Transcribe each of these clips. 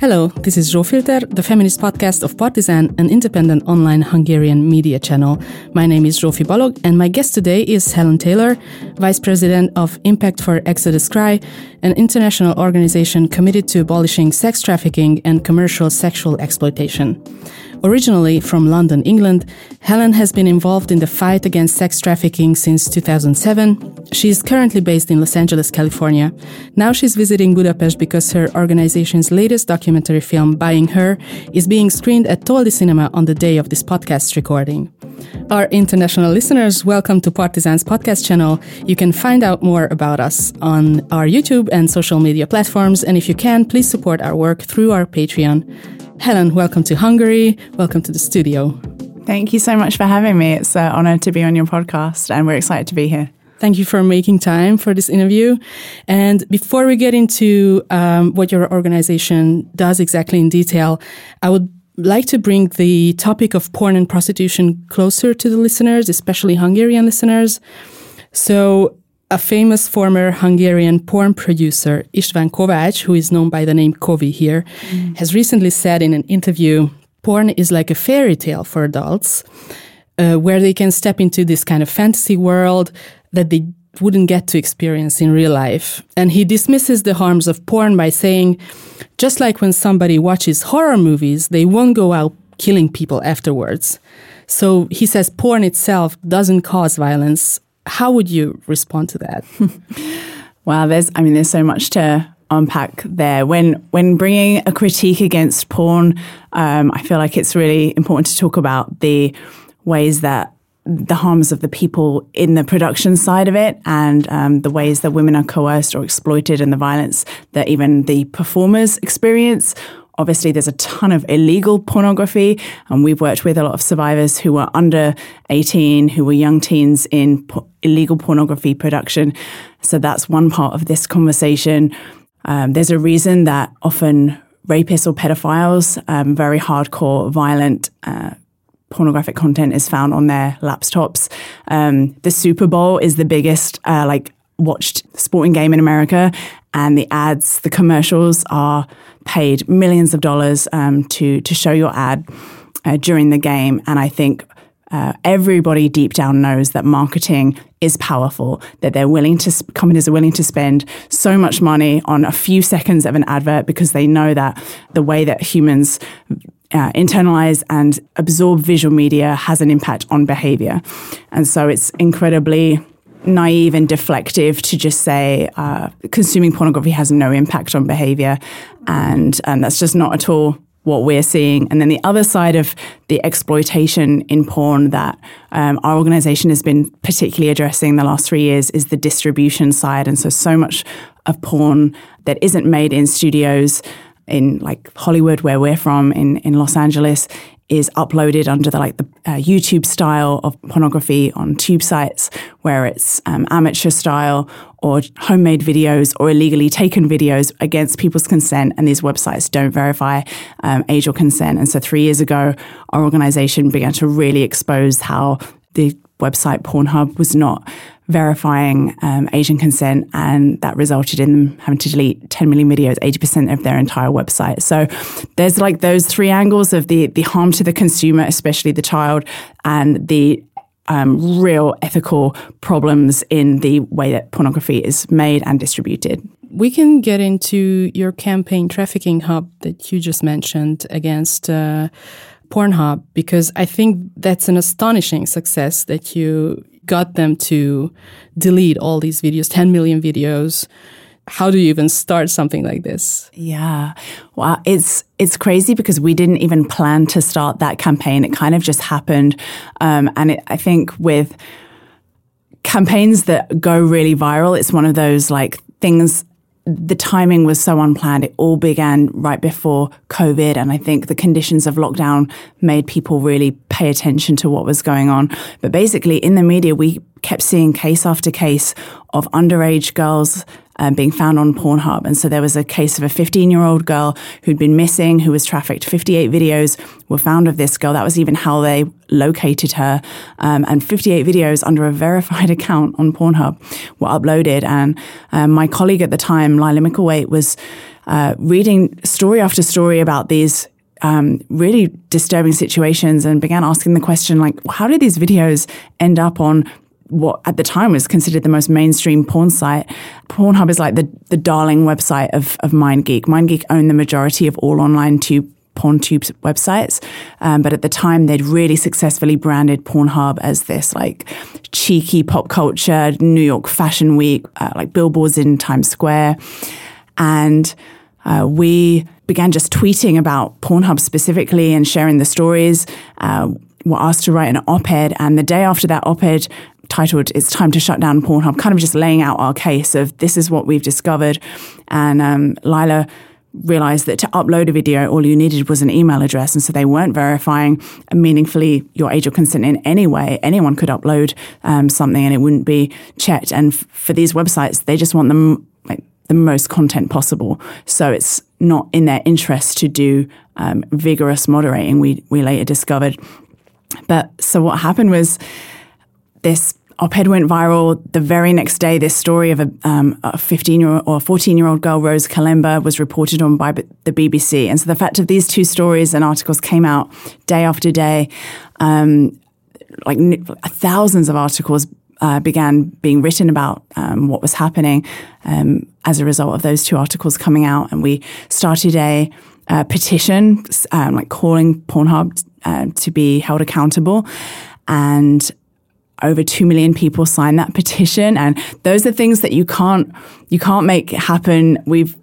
Hello, this is Zsófilter, the feminist podcast of Partizan, an independent online Hungarian media channel. My name is Zsófi Balog, and my guest today is Helen Taylor, Vice President of Impact for Exodus Cry, an international organization committed to abolishing sex trafficking and commercial sexual exploitation. Originally from London, England, Helen has been involved in the fight against sex trafficking since 2007. She is currently based in Los Angeles, California. Now she's visiting Budapest because her organization's latest documentary film, Buying Her, is being screened at Toldi Cinema on the day of this podcast recording. Our international listeners, welcome to Partizan's podcast channel. You can find out more about us on our YouTube and social media platforms. And if you can, please support our work through our Patreon. Helen, welcome to Hungary. Welcome to the studio. Thank you so much for having me. It's an honor to be on your podcast, and we're excited to be here. Thank you for making time for this interview. And before we get into um, what your organization does exactly in detail, I would like to bring the topic of porn and prostitution closer to the listeners, especially Hungarian listeners. So, a famous former Hungarian porn producer, István Kovács, who is known by the name Kovi here, mm. has recently said in an interview porn is like a fairy tale for adults, uh, where they can step into this kind of fantasy world that they wouldn't get to experience in real life. And he dismisses the harms of porn by saying, just like when somebody watches horror movies, they won't go out killing people afterwards. So he says porn itself doesn't cause violence how would you respond to that? wow, there's I mean there's so much to unpack there. When when bringing a critique against porn, um, I feel like it's really important to talk about the ways that the harms of the people in the production side of it and um, the ways that women are coerced or exploited and the violence that even the performers experience Obviously, there's a ton of illegal pornography, and we've worked with a lot of survivors who were under 18, who were young teens in po- illegal pornography production. So that's one part of this conversation. Um, there's a reason that often rapists or pedophiles, um, very hardcore, violent, uh, pornographic content is found on their laptops. Um, the Super Bowl is the biggest, uh, like, watched sporting game in America, and the ads, the commercials are paid millions of dollars um, to to show your ad uh, during the game. And I think uh, everybody deep down knows that marketing is powerful. That they're willing to companies are willing to spend so much money on a few seconds of an advert because they know that the way that humans uh, internalize and absorb visual media has an impact on behavior. And so it's incredibly naive and deflective to just say uh, consuming pornography has no impact on behavior. And, and that's just not at all what we're seeing. And then the other side of the exploitation in porn that um, our organization has been particularly addressing the last three years is the distribution side. And so, so much of porn that isn't made in studios in like Hollywood, where we're from, in, in Los Angeles, is uploaded under the like the uh, YouTube style of pornography on tube sites, where it's um, amateur style or homemade videos or illegally taken videos against people's consent, and these websites don't verify um, age or consent. And so, three years ago, our organization began to really expose how the website Pornhub was not verifying um, Asian consent, and that resulted in them having to delete 10 million videos, 80% of their entire website. So there's like those three angles of the the harm to the consumer, especially the child, and the um, real ethical problems in the way that pornography is made and distributed. We can get into your campaign Trafficking Hub that you just mentioned against. Uh, Pornhub because I think that's an astonishing success that you got them to delete all these videos, 10 million videos. How do you even start something like this? Yeah. Well, it's it's crazy because we didn't even plan to start that campaign. It kind of just happened. Um, and it, I think with campaigns that go really viral, it's one of those like things the timing was so unplanned. It all began right before COVID. And I think the conditions of lockdown made people really pay attention to what was going on. But basically, in the media, we kept seeing case after case of underage girls um, being found on Pornhub. And so there was a case of a 15 year old girl who'd been missing, who was trafficked. 58 videos were found of this girl. That was even how they located her. Um, and 58 videos under a verified account on Pornhub were uploaded. And um, my colleague at the time, Laila Mickelwait, was uh, reading story after story about these um, really disturbing situations and began asking the question like, how did these videos end up on what at the time was considered the most mainstream porn site. Pornhub is like the, the darling website of, of MindGeek. MindGeek owned the majority of all online tube PornTube websites. Um, but at the time, they'd really successfully branded Pornhub as this like cheeky pop culture, New York Fashion Week, uh, like billboards in Times Square. And uh, we began just tweeting about Pornhub specifically and sharing the stories. Uh, were asked to write an op ed, and the day after that op ed, titled It's Time to Shut Down Pornhub, kind of just laying out our case of this is what we've discovered. And um, Laila realized that to upload a video, all you needed was an email address. And so they weren't verifying meaningfully your age or consent in any way. Anyone could upload um, something and it wouldn't be checked. And f- for these websites, they just want them like the most content possible. So it's not in their interest to do um, vigorous moderating, we, we later discovered. But so what happened was this op-ed went viral. The very next day, this story of a, um, a 15 year or 14 year old girl, Rose Kalemba, was reported on by the BBC. And so the fact of these two stories and articles came out day after day, um, like thousands of articles uh, began being written about um, what was happening um, as a result of those two articles coming out. And we started a, petition, um, like calling Pornhub uh, to be held accountable. And over 2 million people signed that petition. And those are things that you can't you can't make happen. We've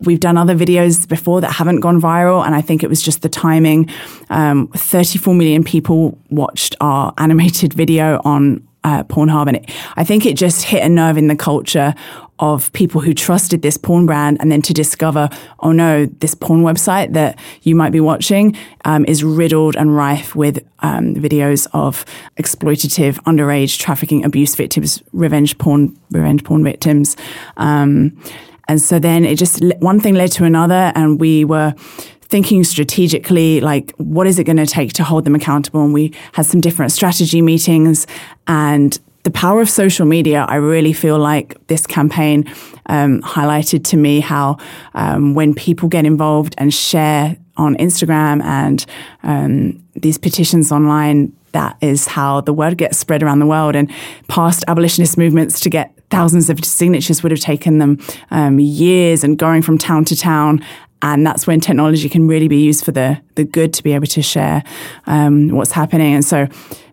we've done other videos before that haven't gone viral. And i think it was just the timing. Um, 34 million people watched our animated video on uh, Pornhub, and it, I think it just hit a nerve in the culture of people who trusted this porn brand, and then to discover, oh no, this porn website that you might be watching um, is riddled and rife with um, videos of exploitative, underage trafficking, abuse victims, revenge porn, revenge porn victims. Um, and so then it just one thing led to another, and we were thinking strategically, like what is it going to take to hold them accountable? And we had some different strategy meetings and the power of social media, I really feel like this campaign um, highlighted to me how um, when people get involved and share on Instagram and um, these petitions online, that is how the word gets spread around the world. And past abolitionist movements to get thousands of signatures would have taken them um, years and going from town to town and that's when technology can really be used for the the good to be able to share um, what's happening. And so,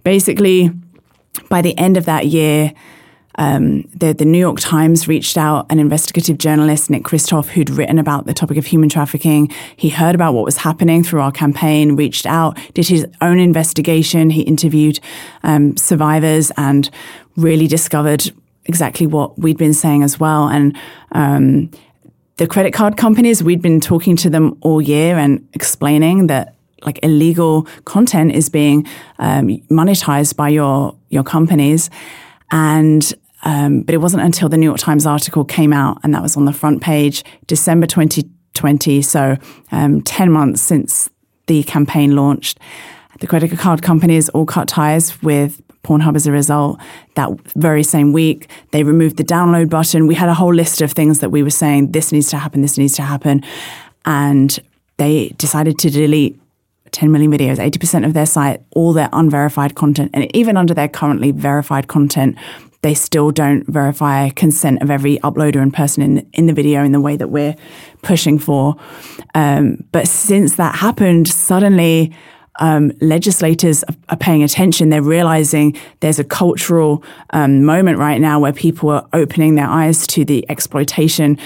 basically, by the end of that year, um, the, the New York Times reached out an investigative journalist, Nick Kristof, who'd written about the topic of human trafficking. He heard about what was happening through our campaign, reached out, did his own investigation. He interviewed um, survivors and really discovered exactly what we'd been saying as well. And um, the credit card companies, we'd been talking to them all year and explaining that like illegal content is being um, monetized by your your companies, and um, but it wasn't until the New York Times article came out, and that was on the front page, December 2020. So um, ten months since the campaign launched, the credit card companies all cut ties with Pornhub as a result. That very same week, they removed the download button. We had a whole list of things that we were saying this needs to happen, this needs to happen. And they decided to delete 10 million videos, 80% of their site, all their unverified content. And even under their currently verified content, they still don't verify consent of every uploader and person in, in the video in the way that we're pushing for. Um, but since that happened, suddenly um, legislators are paying attention. They're realizing there's a cultural um, moment right now where people are opening their eyes to the exploitation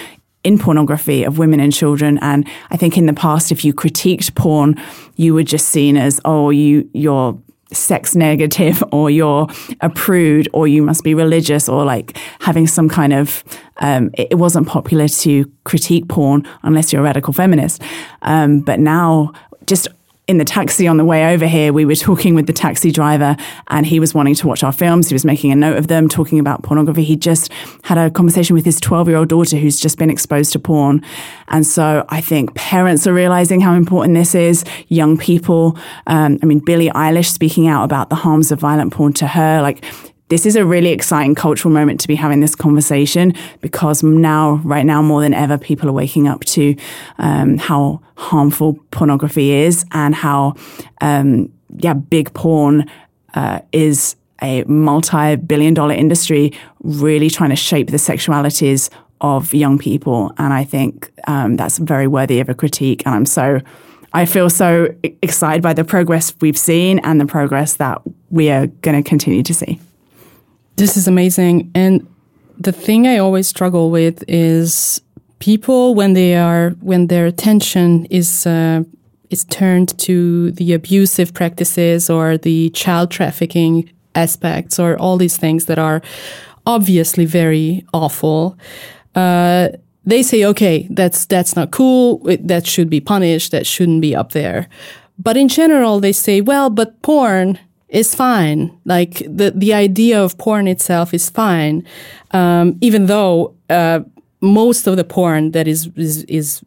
in pornography of women and children. And I think in the past, if you critiqued porn, you were just seen as, oh, you you're sex negative or you're a prude or you must be religious or like having some kind of um, it, wasn't popular to critique porn unless you're a radical feminist um, but now just in the taxi on the way over here, we were talking with the taxi driver and he was wanting to watch our films. He was making a note of them, talking about pornography. He just had a conversation with his 12 year old daughter who's just been exposed to porn. And so I think parents are realizing how important this is. Young people, um, I mean, Billie Eilish speaking out about the harms of violent porn to her, like, this is a really exciting cultural moment to be having this conversation because now, right now, more than ever, people are waking up to um, how harmful pornography is and how, um, yeah, big porn uh, is a multi billion dollar industry really trying to shape the sexualities of young people. And I think um, that's very worthy of a critique. And I'm so, I feel so excited by the progress we've seen and the progress that we are going to continue to see. This is amazing. And the thing I always struggle with is people when they are when their attention is uh, is turned to the abusive practices or the child trafficking aspects or all these things that are obviously very awful. Uh, they say, okay, that's that's not cool. That should be punished. That shouldn't be up there. But in general, they say, well, but porn is fine. Like the the idea of porn itself is fine, um, even though uh, most of the porn that is, is is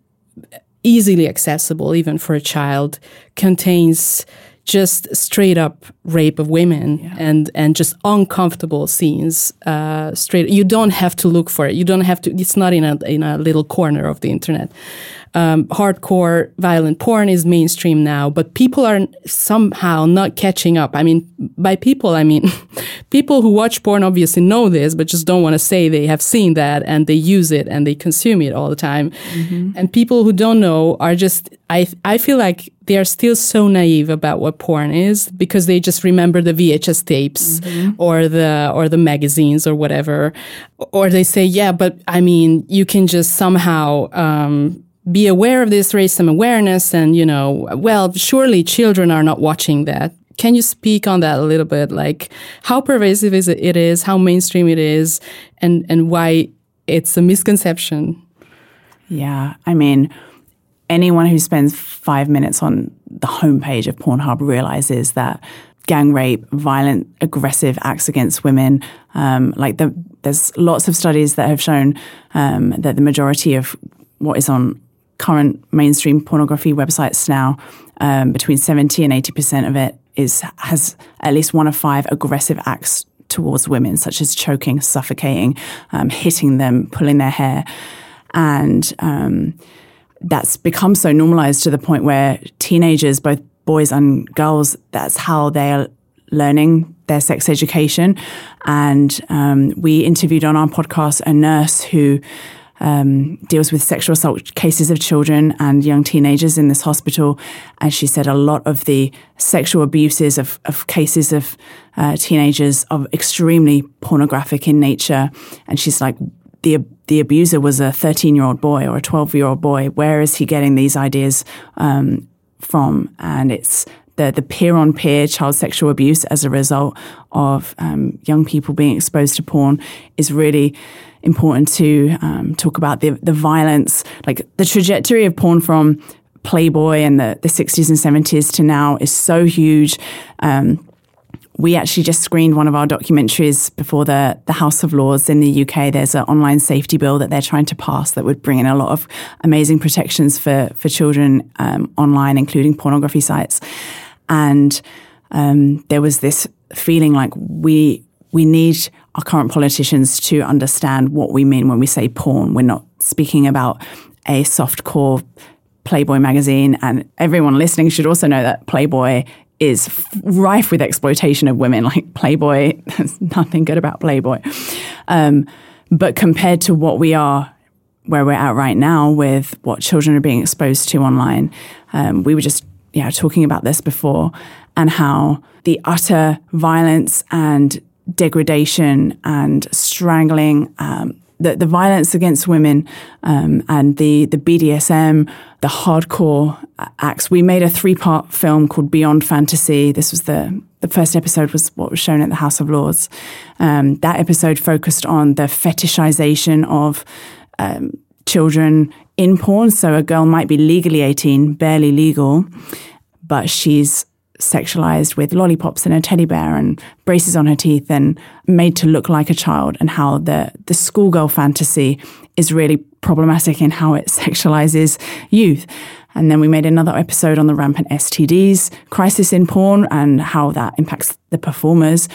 easily accessible, even for a child, contains just straight up rape of women yeah. and and just uncomfortable scenes uh, straight you don't have to look for it you don't have to it's not in a in a little corner of the internet um, hardcore violent porn is mainstream now, but people are somehow not catching up. I mean, by people, I mean people who watch porn obviously know this, but just don't want to say they have seen that and they use it and they consume it all the time. Mm-hmm. And people who don't know are just, I, I feel like they are still so naive about what porn is because they just remember the VHS tapes mm-hmm. or the or the magazines or whatever, or they say, yeah, but I mean, you can just somehow um, be aware of this, raise some awareness, and you know, well, surely children are not watching that. Can you speak on that a little bit, like how pervasive is it, it is, how mainstream it is, and and why it's a misconception? Yeah, I mean, anyone who spends five minutes on the homepage of Pornhub realizes that gang rape, violent, aggressive acts against women. Um, like the, there's lots of studies that have shown um, that the majority of what is on current mainstream pornography websites now, um, between 70 and 80% of it is has at least one of five aggressive acts towards women, such as choking, suffocating, um, hitting them, pulling their hair. And um, that's become so normalized to the point where teenagers, both boys and girls, that's how they're learning their sex education. And um, we interviewed on our podcast a nurse who um, deals with sexual assault cases of children and young teenagers in this hospital. And she said a lot of the sexual abuses of, of cases of uh, teenagers are extremely pornographic in nature. And she's like, the the abuser was a 13 year old boy or a 12 year old boy. Where is he getting these ideas um, from? And it's the, the peer on peer child sexual abuse as a result of um, young people being exposed to porn is really important to um, talk about the, the violence, like the trajectory of porn from Playboy in the, the 60s and 70s to now is so huge. Um, we actually just screened one of our documentaries before the, the House of Lords in the UK. There's an online safety bill that they're trying to pass that would bring in a lot of amazing protections for, for children um, online, including pornography sites. And um, there was this feeling like we we need our current politicians to understand what we mean when we say porn. We're not speaking about a soft core Playboy magazine, and everyone listening should also know that Playboy is rife with exploitation of women. Like Playboy, there's nothing good about Playboy. Um, but compared to what we are, where we're at right now with what children are being exposed to online, um, we were just yeah talking about this before, and how the utter violence and degradation and strangling, um, the, the violence against women um, and the, the BDSM, the hardcore acts. We made a three part film called Beyond Fantasy. This was the, the first episode was what was shown at the House of Lords. Um, that episode focused on the fetishization of um, children in porn. So a girl might be legally 18, barely legal, but she's sexualized with lollipops and a teddy bear and braces on her teeth and made to look like a child and how the the schoolgirl fantasy is really problematic in how it sexualizes youth. And then we made another episode on the rampant STDs crisis in porn and how that impacts the performers.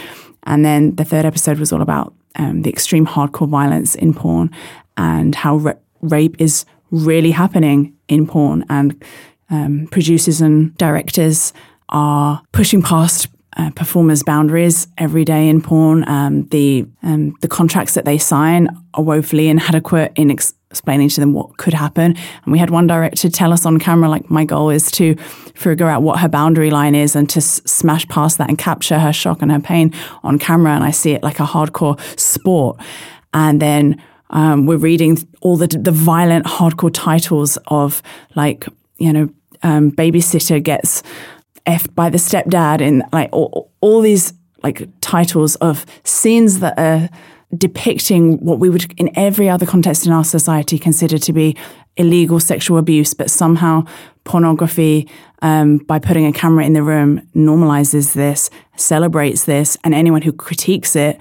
And then the third episode was all about um, the extreme hardcore violence in porn and how ra- rape is really happening in porn. And um, producers and directors are pushing past uh, performers' boundaries every day in porn. Um, the um, the contracts that they sign are woefully inadequate in ex- explaining to them what could happen. And we had one director tell us on camera, like, my goal is to figure out what her boundary line is and to s- smash past that and capture her shock and her pain on camera. And I see it like a hardcore sport. And then um, we're reading all the the violent hardcore titles of like you know um, babysitter gets effed by the stepdad and like all, all these like titles of scenes that are depicting what we would in every other context in our society consider to be illegal sexual abuse, but somehow pornography, um, by putting a camera in the room, normalizes this, celebrates this, and anyone who critiques it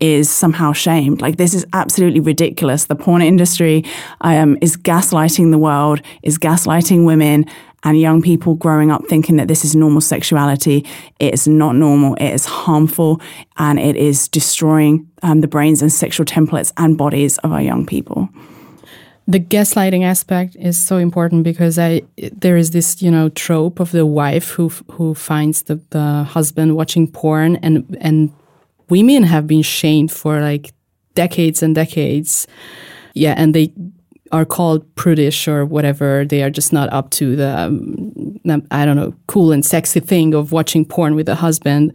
is somehow shamed. Like this is absolutely ridiculous. The porn industry um, is gaslighting the world, is gaslighting women and young people growing up thinking that this is normal sexuality. It is not normal. It is harmful, and it is destroying um, the brains and sexual templates and bodies of our young people the gaslighting aspect is so important because I there is this you know trope of the wife who who finds the, the husband watching porn and and women have been shamed for like decades and decades yeah and they are called prudish or whatever they are just not up to the um, i don't know cool and sexy thing of watching porn with a husband.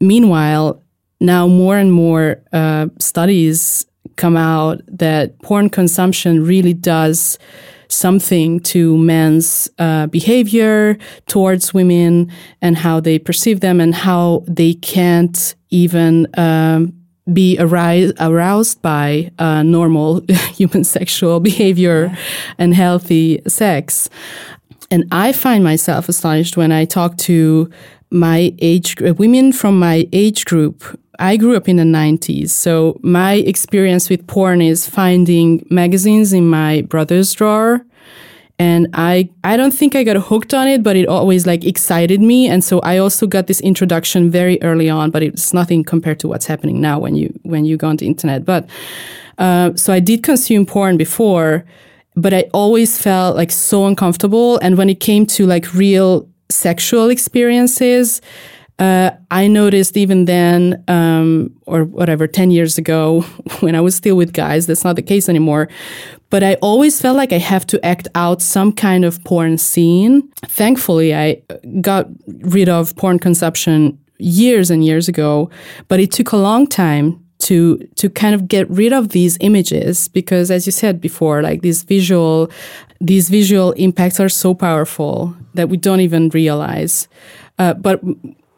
Meanwhile now more and more uh, studies come out that porn consumption really does something to men's uh, behavior towards women and how they perceive them and how they can't even um, be aroused, aroused by uh, normal human sexual behavior yeah. and healthy sex. And I find myself astonished when I talk to my age women from my age group I grew up in the 90s, so my experience with porn is finding magazines in my brother's drawer. And I, I don't think I got hooked on it, but it always like excited me. And so I also got this introduction very early on, but it's nothing compared to what's happening now when you, when you go on the internet. But, uh, so I did consume porn before, but I always felt like so uncomfortable. And when it came to like real sexual experiences, uh, I noticed even then, um, or whatever, 10 years ago, when I was still with guys, that's not the case anymore. But I always felt like I have to act out some kind of porn scene. Thankfully, I got rid of porn consumption years and years ago, but it took a long time to to kind of get rid of these images because as you said before like these visual these visual impacts are so powerful that we don't even realize uh, but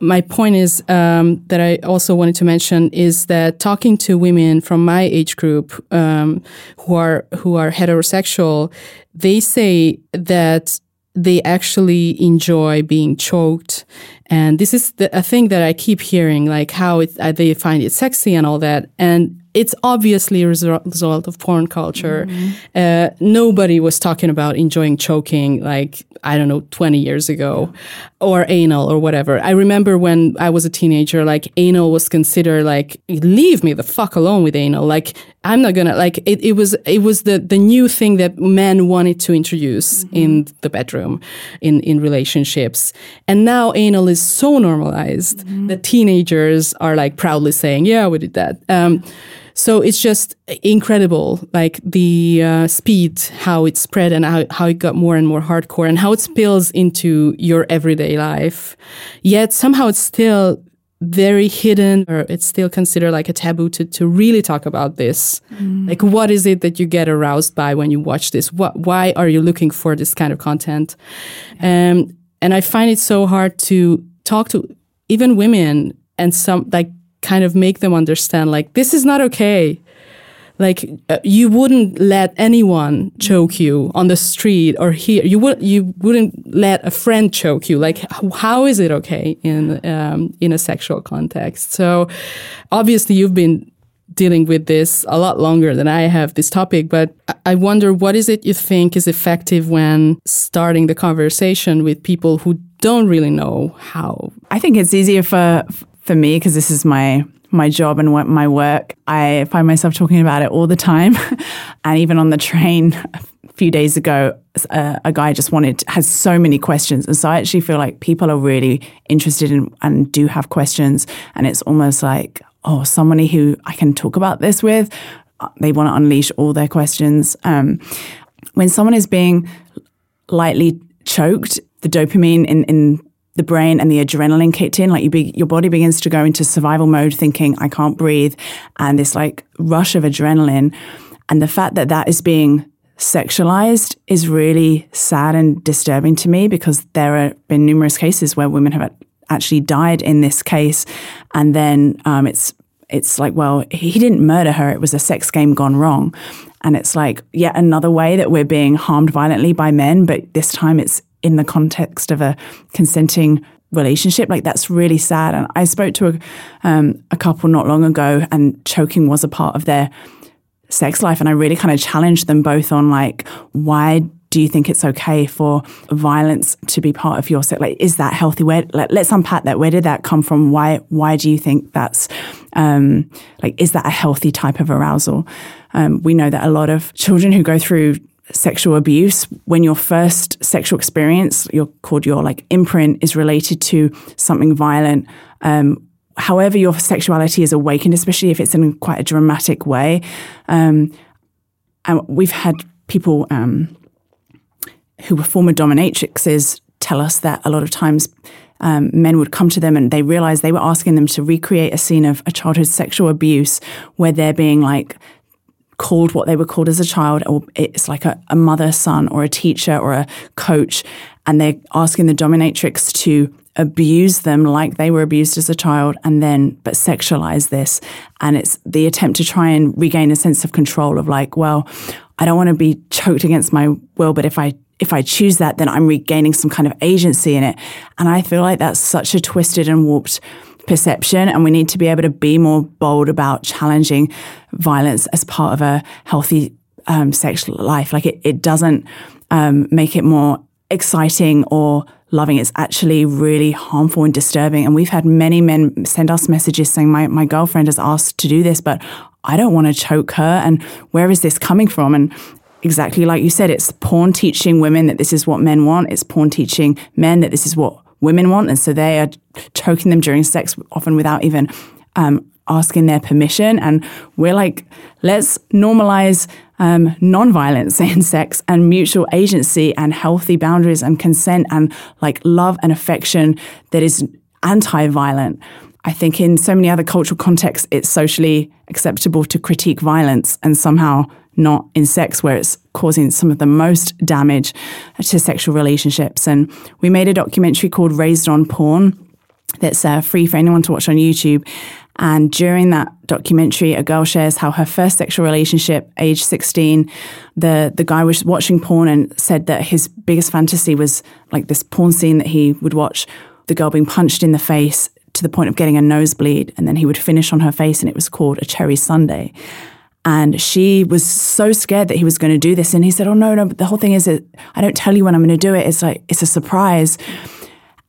my point is um, that I also wanted to mention is that talking to women from my age group um, who are who are heterosexual, they say that they actually enjoy being choked, and this is the, a thing that I keep hearing, like how it, uh, they find it sexy and all that, and it's obviously a result of porn culture. Mm-hmm. Uh, nobody was talking about enjoying choking like, I don't know, 20 years ago yeah. or anal or whatever. I remember when I was a teenager, like anal was considered like, leave me the fuck alone with anal. Like, I'm not gonna, like, it, it was, it was the, the new thing that men wanted to introduce mm-hmm. in the bedroom, in, in relationships. And now anal is so normalized mm-hmm. that teenagers are like proudly saying, yeah, we did that. Um, so it's just incredible, like the uh, speed, how it spread and how, how it got more and more hardcore and how it spills into your everyday life. Yet somehow it's still very hidden or it's still considered like a taboo to, to really talk about this. Mm. Like, what is it that you get aroused by when you watch this? What, why are you looking for this kind of content? Um, and I find it so hard to talk to even women and some like kind of make them understand like this is not okay. Like uh, you wouldn't let anyone choke you on the street or here. You would you wouldn't let a friend choke you. Like how is it okay in um, in a sexual context? So obviously you've been dealing with this a lot longer than I have this topic, but I wonder what is it you think is effective when starting the conversation with people who don't really know how? I think it's easier for for me because this is my my job and my work. I find myself talking about it all the time. and even on the train a few days ago, uh, a guy just wanted, has so many questions. And so I actually feel like people are really interested in and do have questions. And it's almost like, oh, somebody who I can talk about this with, uh, they want to unleash all their questions. Um, when someone is being lightly choked, the dopamine in, in the brain and the adrenaline kicked in. Like you be, your body begins to go into survival mode, thinking, I can't breathe. And this like rush of adrenaline. And the fact that that is being sexualized is really sad and disturbing to me because there have been numerous cases where women have actually died in this case. And then um, it's it's like, well, he didn't murder her. It was a sex game gone wrong. And it's like yet another way that we're being harmed violently by men, but this time it's in the context of a consenting relationship. Like that's really sad. And I spoke to a, um, a couple not long ago, and choking was a part of their sex life. And I really kind of challenged them both on like, why do you think it's okay for violence to be part of your sex? Like, is that healthy? Where like, let's unpack that. Where did that come from? Why why do you think that's um, like is that a healthy type of arousal? Um, we know that a lot of children who go through sexual abuse when your first sexual experience you're called your like imprint is related to something violent um, however your sexuality is awakened especially if it's in quite a dramatic way um, and we've had people um, who were former dominatrixes tell us that a lot of times um, men would come to them and they realized they were asking them to recreate a scene of a childhood sexual abuse where they're being like called what they were called as a child, or it's like a, a mother, son, or a teacher, or a coach, and they're asking the dominatrix to abuse them like they were abused as a child and then but sexualize this. And it's the attempt to try and regain a sense of control of like well i don't want to be choked against my will but if i if i choose that then i'm regaining some kind of agency in it. And i feel like that's such a twisted and warped perception and we need to be able to be more bold about challenging violence as part of a healthy um, sexual life. Like it, it doesn't um, make it more exciting or loving. It's actually really harmful and disturbing. And we've had many men send us messages saying, my, my girlfriend has asked to do this, but I don't want to choke her. And where is this coming from? And exactly like you said, it's porn teaching women that this is what men want. It's porn teaching men that this is what women want. And so they are choking them during sex, often without even um, asking their permission. And we're like, let's normalize um, non-violence in sex and mutual agency and healthy boundaries and consent and like love and affection that is anti-violent. I think in so many other cultural contexts, it's socially acceptable to critique violence and somehow not in sex, where it's causing some of the most damage to sexual relationships. And we made a documentary called Raised on Porn that's uh, free for anyone to watch on YouTube. And during that documentary, a girl shares how her first sexual relationship, age 16, the, the guy was watching porn and said that his biggest fantasy was like this porn scene that he would watch the girl being punched in the face to the point of getting a nosebleed. And then he would finish on her face, and it was called a cherry sundae. And she was so scared that he was going to do this. And he said, Oh, no, no, but the whole thing is that I don't tell you when I'm going to do it. It's like, it's a surprise.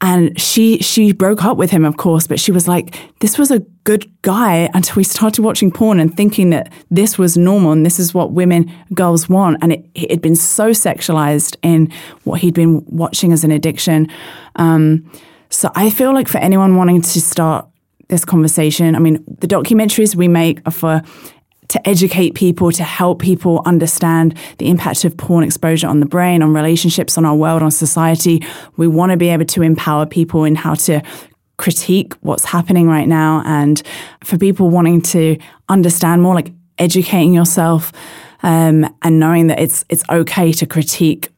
And she she broke up with him, of course, but she was like, this was a good guy until we started watching porn and thinking that this was normal and this is what women, girls want. And it had been so sexualized in what he'd been watching as an addiction. Um, so I feel like for anyone wanting to start this conversation, I mean, the documentaries we make are for to educate people, to help people understand the impact of porn exposure on the brain, on relationships, on our world, on society. We want to be able to empower people in how to critique what's happening right now and for people wanting to understand more like educating yourself um, and knowing that it's it's okay to critique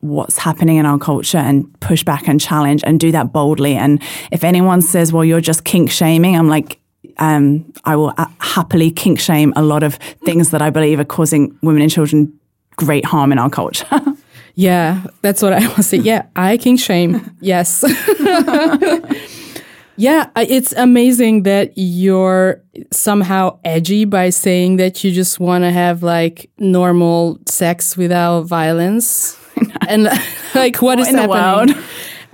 what's happening in our culture and push back and challenge and do that boldly and if anyone says well you're just kink shaming i'm like um, I will uh, happily kink shame a lot of things that I believe are causing women and children great harm in our culture. yeah, that's what I want to say. Yeah, I kink shame. yes. yeah, it's amazing that you're somehow edgy by saying that you just want to have like normal sex without violence. and like, what, what is happening?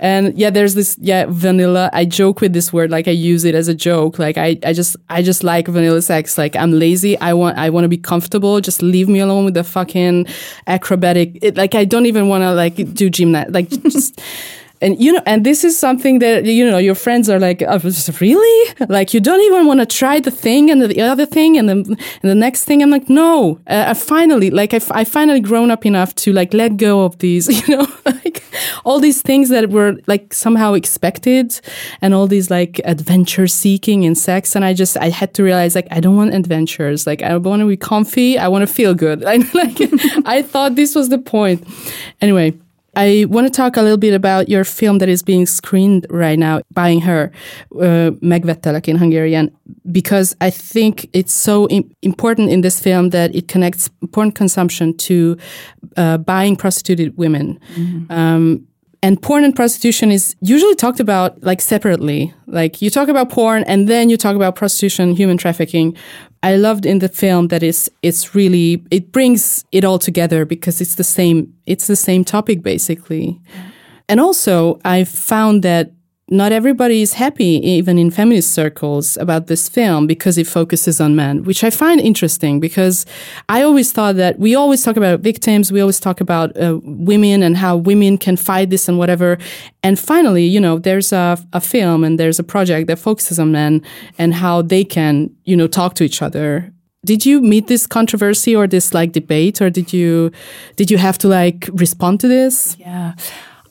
And yeah, there's this yeah vanilla. I joke with this word, like I use it as a joke. Like I, I just I just like vanilla sex. Like I'm lazy. I want I want to be comfortable. Just leave me alone with the fucking acrobatic. It, like I don't even want to like do gymnast. Like just and you know and this is something that you know your friends are like oh, really? Like you don't even want to try the thing and the other thing and and the next thing? I'm like no. Uh, i finally like I, f- I finally grown up enough to like let go of these you know like all these things that were like somehow expected and all these like adventure seeking in sex. And i just i had to realize like i don't want adventures. Like i want to be comfy. I want to feel good. Like i thought this was the point. Anyway I want to talk a little bit about your film that is being screened right now, Buying Her, uh, Megvettelek in Hungarian, because I think it's so Im important in this film that it connects porn consumption to uh, buying prostituted women. Mm -hmm. um, and porn and prostitution is usually talked about like separately. Like you talk about porn and then you talk about prostitution, human trafficking. I loved in the film that it's it's really it brings it all together because it's the same it's the same topic basically. And also I found that not everybody is happy, even in feminist circles, about this film because it focuses on men, which I find interesting because I always thought that we always talk about victims, we always talk about uh, women and how women can fight this and whatever. And finally, you know, there's a, a film and there's a project that focuses on men and how they can, you know, talk to each other. Did you meet this controversy or this like debate or did you did you have to like respond to this? Yeah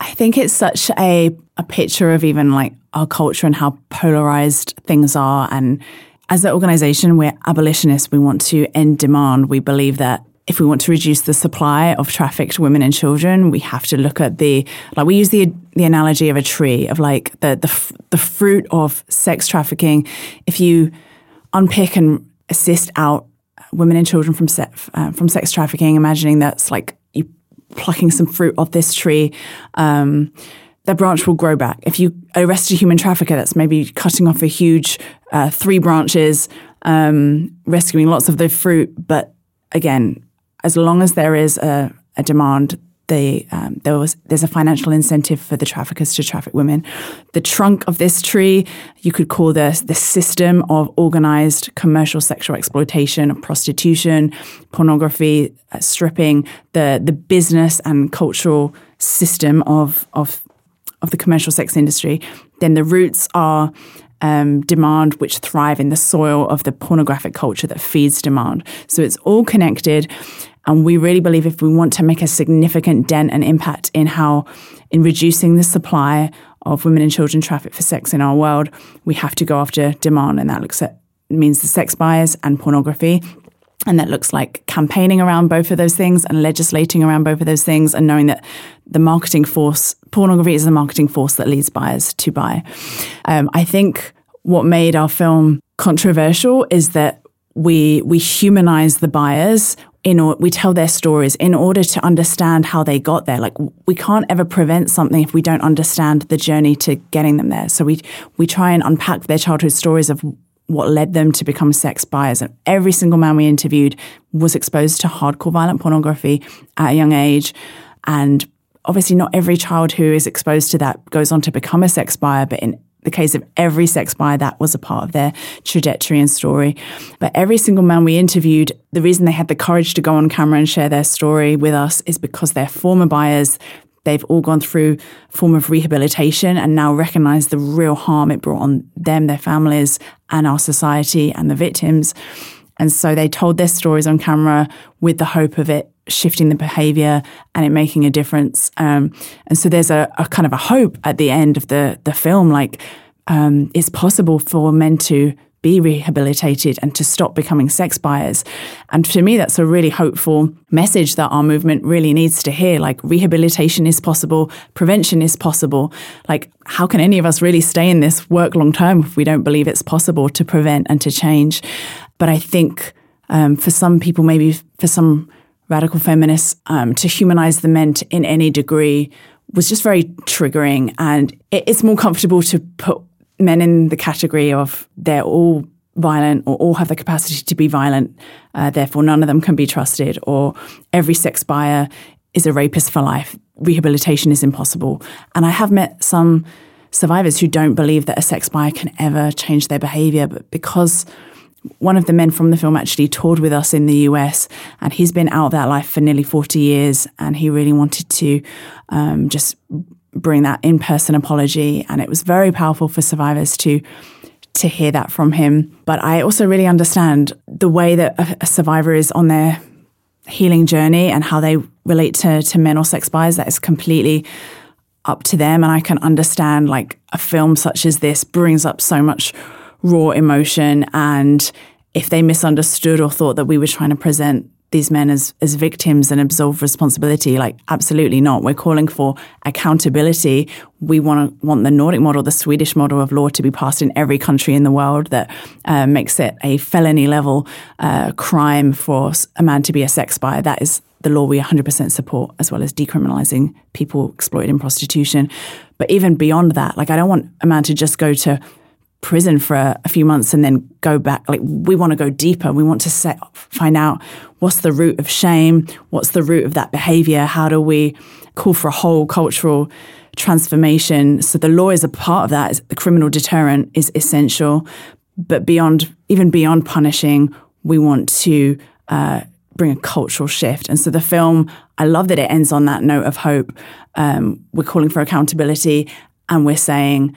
I think it's such a, a picture of even like our culture and how polarized things are. And as an organization, we're abolitionists. We want to end demand. We believe that if we want to reduce the supply of trafficked women and children, we have to look at the like we use the the analogy of a tree of like the the the fruit of sex trafficking. If you unpick and assist out women and children from se- uh, from sex trafficking, imagining that's like plucking some fruit off this tree, um, the branch will grow back. If you arrest a human trafficker, that's maybe cutting off a huge uh, three branches, um, rescuing lots of the fruit. But again, as long as there is a, a demand, the, um, there was there's a financial incentive for the traffickers to traffic women. The trunk of this tree you could call the the system of organized commercial sexual exploitation, prostitution, pornography, uh, stripping, the the business and cultural system of of of the commercial sex industry. Then the roots are um, demand which thrive in the soil of the pornographic culture that feeds demand. So it's all connected. And we really believe if we want to make a significant dent and impact in how, in reducing the supply of women and children trafficked for sex in our world, we have to go after demand. And that looks at means the sex buyers and pornography. And that looks like campaigning around both of those things and legislating around both of those things and knowing that the marketing force, pornography is the marketing force that leads buyers to buy. Um, I think what made our film controversial is that we we humanize the buyers in or we tell their stories in order to understand how they got there. Like we can't ever prevent something if we don't understand the journey to getting them there. So we we try and unpack their childhood stories of what led them to become sex buyers. And every single man we interviewed was exposed to hardcore violent pornography at a young age. And obviously not every child who is exposed to that goes on to become a sex buyer, but in the case of every sex buyer, that was a part of their trajectory and story. But every single man we interviewed, the reason they had the courage to go on camera and share their story with us is because they're former buyers. They've all gone through a form of rehabilitation and now recognize the real harm it brought on them, their families, and our society and the victims. And so they told their stories on camera with the hope of it shifting the behavior and it making a difference. Um, and so there's a, a, kind of a hope at the end of the the film, like um, it's possible for men to be rehabilitated and to stop becoming sex buyers. And to me, that's a really hopeful message that our movement really needs to hear. Like, rehabilitation is possible, prevention is possible. Like, how can any of us really stay in this work long term if we don't believe it's possible to prevent and to change? But I think um, for some people, maybe for some radical feminists, um, to humanize the men in any degree was just very triggering. And it, it's more comfortable to put men in the category of they're all violent or all have the capacity to be violent, uh, therefore none of them can be trusted, or every sex buyer is a rapist for life. Rehabilitation is impossible. And I have met some survivors who don't believe that a sex buyer can ever change their behavior, but because one of the men from the film actually toured with us in the US, and he's been out of that life for nearly 40 years, and he really wanted to um, just bring that in-person apology, and it was very powerful for survivors to to hear that from him. But I also really understand the way that a, a survivor is on their healing journey and how they relate to to men or sex buyers. That is completely up to them, and I can understand like a film such as this brings up so much raw emotion and if they misunderstood or thought that we were trying to present these men as as victims and absolve responsibility like absolutely not. We're calling for accountability. We want to want the nordic model the swedish model of law to be passed in every country in the world that uh, makes it a felony level uh, crime for a man to be a sex buyer that is the law we 100% support as well as decriminalizing people exploited in prostitution. But even beyond that like i don't want a man to just go to prison for a, a, few months and then go back. Like we want to go deeper. We want to set, find out what's the root of shame, what's the root of that behavior. How do we call for a whole cultural transformation? So the law is a part of that. The criminal deterrent is essential, but beyond, even beyond punishing, we want to. Uh, bring a cultural shift. And so the film, I love that it ends on that note of hope. Um, we're calling for accountability and we're saying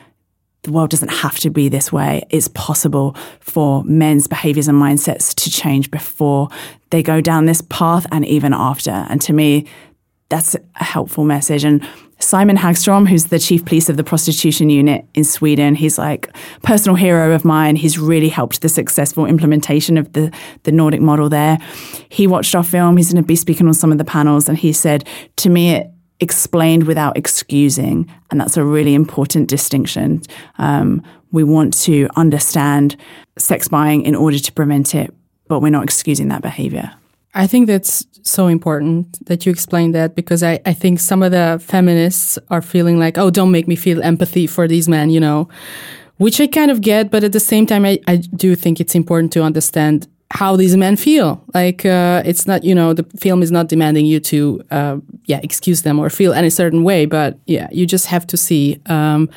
the world doesn't have to be this way. It's possible for men's behaviors and mindsets to change before they go down this path and even after. And to me, that's a helpful message. And Simon Häggström, who's the chief police of the prostitution unit in Sweden, he's like personal hero of mine. He's really helped the successful implementation of the, the Nordic model there. He watched our film. He's going to be speaking on some of the panels, and he said, to me, it explained without excusing. And that's a really important distinction. Um, we want to understand sex buying in order to prevent it, but we're not excusing that behavior. I think that's so important that you explain that because I, I think some of the feminists are feeling like, oh, don't make me feel empathy for these men, you know, which I kind of get. But at the same time, I, I do think it's important to understand how these men feel. Like uh, it's not, you know, the film is not demanding you to, uh, yeah, excuse them or feel any certain way, but yeah, you just have to see um,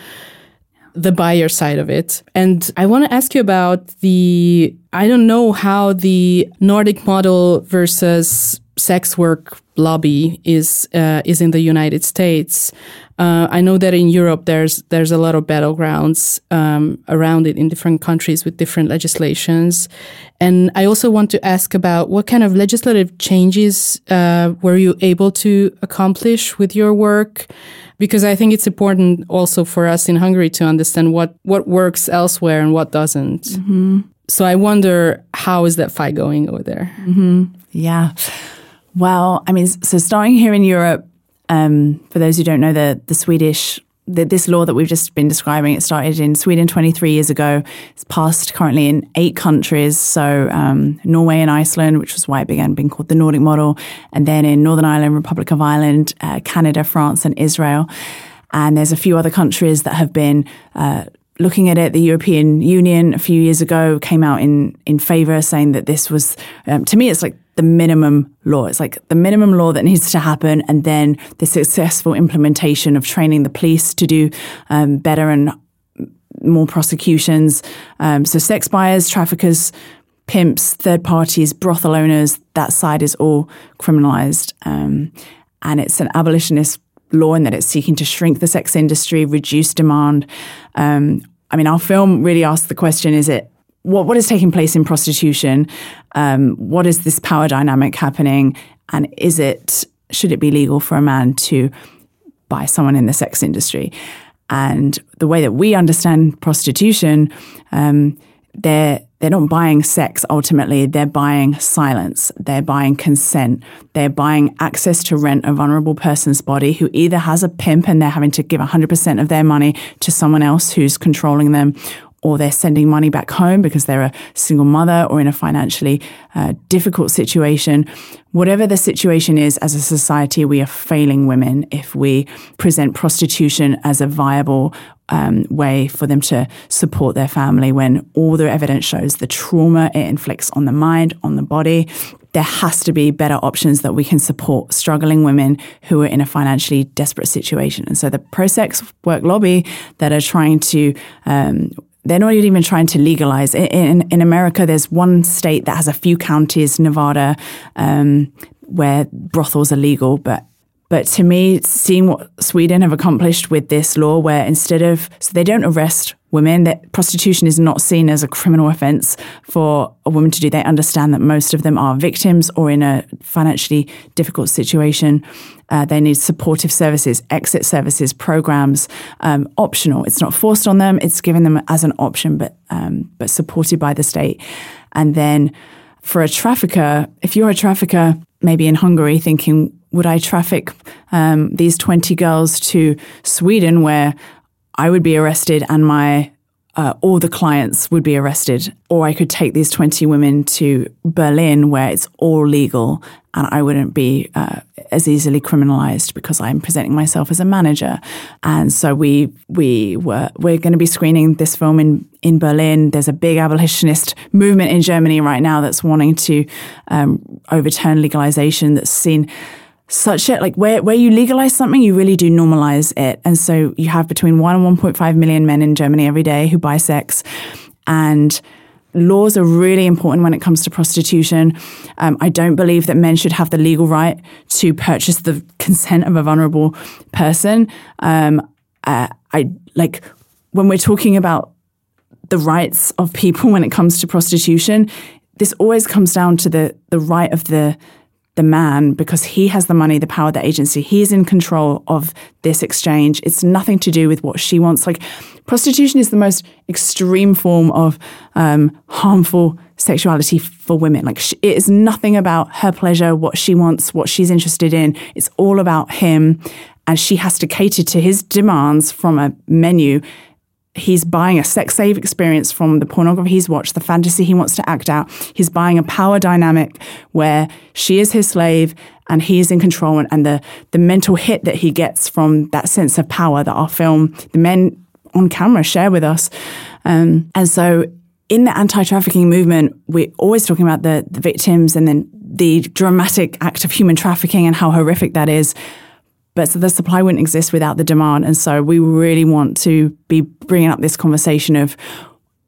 the buyer side of it. And I want to ask you about the. I don't know how the Nordic model versus sex work lobby is uh, is in the United States. Uh, I know that in Europe there's there's a lot of battlegrounds um, around it in different countries with different legislations, and I also want to ask about what kind of legislative changes uh, were you able to accomplish with your work, because I think it's important also for us in Hungary to understand what what works elsewhere and what doesn't. Mm -hmm. So I wonder how is that fight going over there? Mm -hmm. Yeah. Well, I mean, so starting here in Europe, um, for those who don't know, the the Swedish the, this law that we've just been describing, it started in Sweden 23 years ago. It's passed currently in eight countries. So um, Norway and Iceland, which was why it began being called the Nordic model, and then in Northern Ireland, Republic of Ireland, uh, Canada, France, and Israel. And there's a few other countries that have been uh, looking at it, the European Union a few years ago came out in in favour, saying that this was, um, to me, it's like the minimum law. It's like the minimum law that needs to happen, and then the successful implementation of training the police to do um, better and more prosecutions. Um, so, sex buyers, traffickers, pimps, third parties, brothel owners, that side is all criminalised. Um, and it's an abolitionist law in that it's seeking to shrink the sex industry, reduce demand. Um, I mean, our film really asks the question: Is it what what is taking place in prostitution? Um, what is this power dynamic happening? And is it should it be legal for a man to buy someone in the sex industry? And the way that we understand prostitution, um, they're they're not buying sex ultimately they're buying silence they're buying consent they're buying access to rent a vulnerable person's body who either has a pimp and they're having to give 100% of their money to someone else who's controlling them or they're sending money back home because they're a single mother or in a financially uh, difficult situation. Whatever the situation is, as a society, we are failing women if we present prostitution as a viable um, way for them to support their family when all the evidence shows the trauma it inflicts on the mind, on the body. There has to be better options that we can support struggling women who are in a financially desperate situation. And so the pro sex work lobby that are trying to um, they're not even trying to legalize. In, in, America, there's one state that has a few counties, Nevada, um, where brothels are legal. But but to me, seeing what Sweden have accomplished with this law, where instead of so they don't arrest women, that prostitution is not seen as a criminal offence for a woman to do. They understand that most of them are victims or in a financially difficult situation. Uh, they need supportive services, exit services, programs, um, optional. It's not forced on them; it's given them as an option, but um, but supported by the state. And then for a trafficker, if you're a trafficker, maybe in Hungary, thinking would I traffic um, these 20 girls to Sweden where I would be arrested and my uh, all the clients would be arrested, or I could take these 20 women to Berlin where it's all legal and I wouldn't be uh, as easily criminalized because I'm presenting myself as a manager. And so we we were we're going to be screening this film in in Berlin. There's a big abolitionist movement in Germany right now that's wanting to um, overturn legalization that's seen such a like where where you legalize something, you really do normalize it. And so you have between one and 1.5 million men in Germany every day who buy sex, and laws are really important when it comes to prostitution. Um, I don't believe that men should have the legal right to purchase the consent of a vulnerable person. Um, uh, I like when we're talking about the rights of people when it comes to prostitution. This always comes down to the the right of the the man because he has the money, the power, the agency. He's in control of this exchange. It's nothing to do with what she wants. Like prostitution is the most extreme form of um, harmful sexuality for women. Like she, it is nothing about her pleasure, what she wants, what she's interested in. It's all about him, and she has to cater to his demands from a menu he's buying a sex slave experience from the pornography he's watched, the fantasy he wants to act out. He's buying a power dynamic where she is his slave and he is in control. And the, the mental hit that he gets from that sense of power that our film, the men on camera share with us. Um, and so in the anti-trafficking movement, we're always talking about the, the victims and then the dramatic act of human trafficking and how horrific that is. But so the supply wouldn't exist without the demand. And so we really want to be bringing up this conversation of,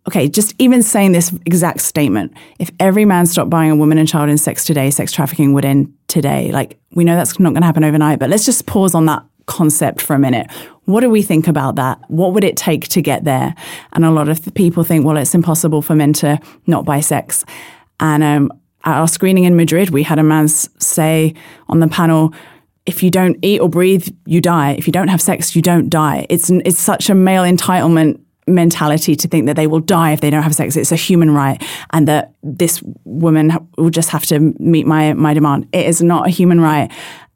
okay, just even saying this exact statement if every man stopped buying a woman and child in sex today, sex trafficking would end today. Like, we know that's not going to happen overnight, but let's just pause on that concept for a minute. What do we think about that? What would it take to get there? And a lot of people think, well, it's impossible for men to not buy sex. And um, at our screening in Madrid, we had a man say on the panel, if you don't eat or breathe, you die. If you don't have sex, you don't die. It's it's such a male entitlement mentality to think that they will die if they don't have sex. It's a human right, and that this woman will just have to meet my my demand. It is not a human right,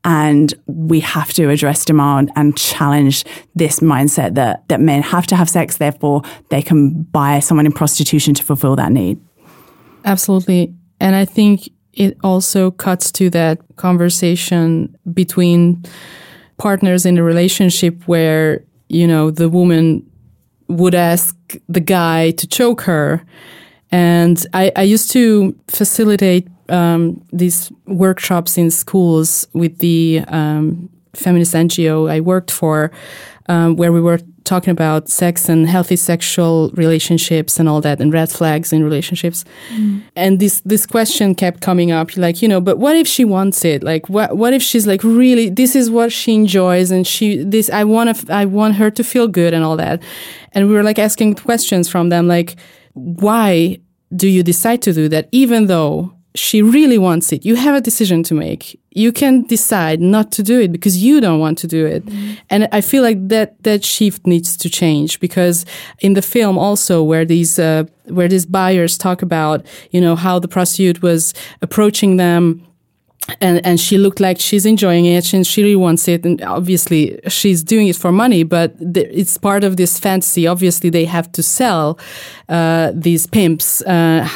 and we have to address demand and challenge this mindset that that men have to have sex, therefore they can buy someone in prostitution to fulfill that need. Absolutely, and I think it also cuts to that conversation between partners in a relationship where, you know, the woman would ask the guy to choke her. And I, I used to facilitate um, these workshops in schools with the um, feminist NGO I worked for, um, where we were talking about sex and healthy sexual relationships and all that and red flags in relationships. Mm. And this this question kept coming up like, you know, but what if she wants it? Like what what if she's like really this is what she enjoys and she this I want to I want her to feel good and all that. And we were like asking questions from them like why do you decide to do that even though she really wants it, you have a decision to make. You can decide not to do it because you don't want to do it. Mm. And I feel like that that shift needs to change because in the film also where these uh, where these buyers talk about you know how the prostitute was approaching them and and she looked like she's enjoying it and she really wants it and obviously she's doing it for money but it's part of this fantasy obviously they have to sell uh, these pimps uh,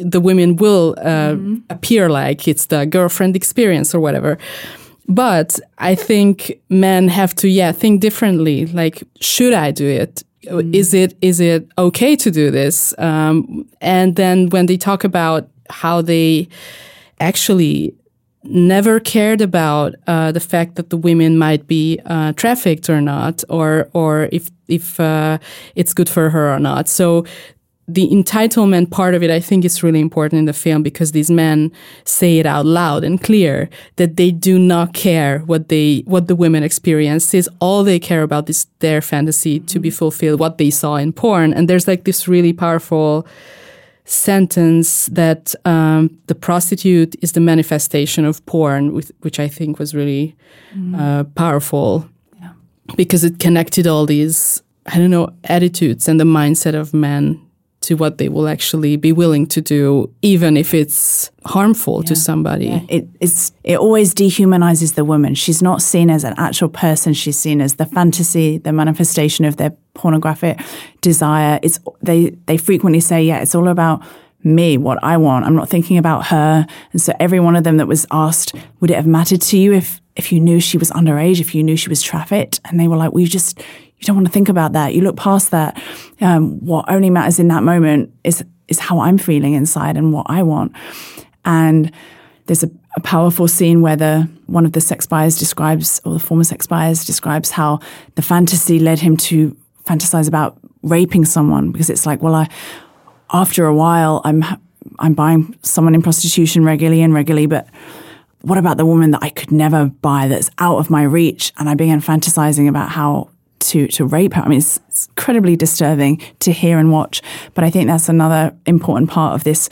the women will uh, mm-hmm. appear like it's the girlfriend experience or whatever but i think men have to yeah think differently like should i do it mm-hmm. is it is it okay to do this um, and then when they talk about how they actually never cared about uh, the fact that the women might be uh, trafficked or not, or or if if uh, it's good for her or not. So the entitlement part of it, I think, is really important in the film because these men say it out loud and clear that they do not care what they what the women experience is. All they care about is their fantasy to be fulfilled, what they saw in porn. And there's like this really powerful sentence that um, the prostitute is the manifestation of porn, with, which I think was really mm. uh, powerful yeah. because it connected all these, I don't know, attitudes and the mindset of men to what they will actually be willing to do, even if it's harmful yeah. to somebody. Yeah. It, it's, it always dehumanizes the woman. She's not seen as an actual person. She's seen as the fantasy, the manifestation of their pornographic desire. It's, they, they frequently say, yeah, it's all about me, what I want. I'm not thinking about her. And so every one of them that was asked, would it have mattered to you if, if you knew she was underage, if you knew she was trafficked? And they were like, well, you just, you don't want to think about that. You look past that. Um, what only matters in that moment is is how I'm feeling inside and what I want. And there's a, a powerful scene where the one of the sex buyers describes, or the former sex buyers describes how the fantasy led him to fantasize about raping someone because it's like, well, I after a while, I'm I'm buying someone in prostitution regularly and regularly, but what about the woman that I could never buy that's out of my reach? And I began fantasizing about how to to rape her. I mean, it's, it's incredibly disturbing to hear and watch. But I think that's another important part of this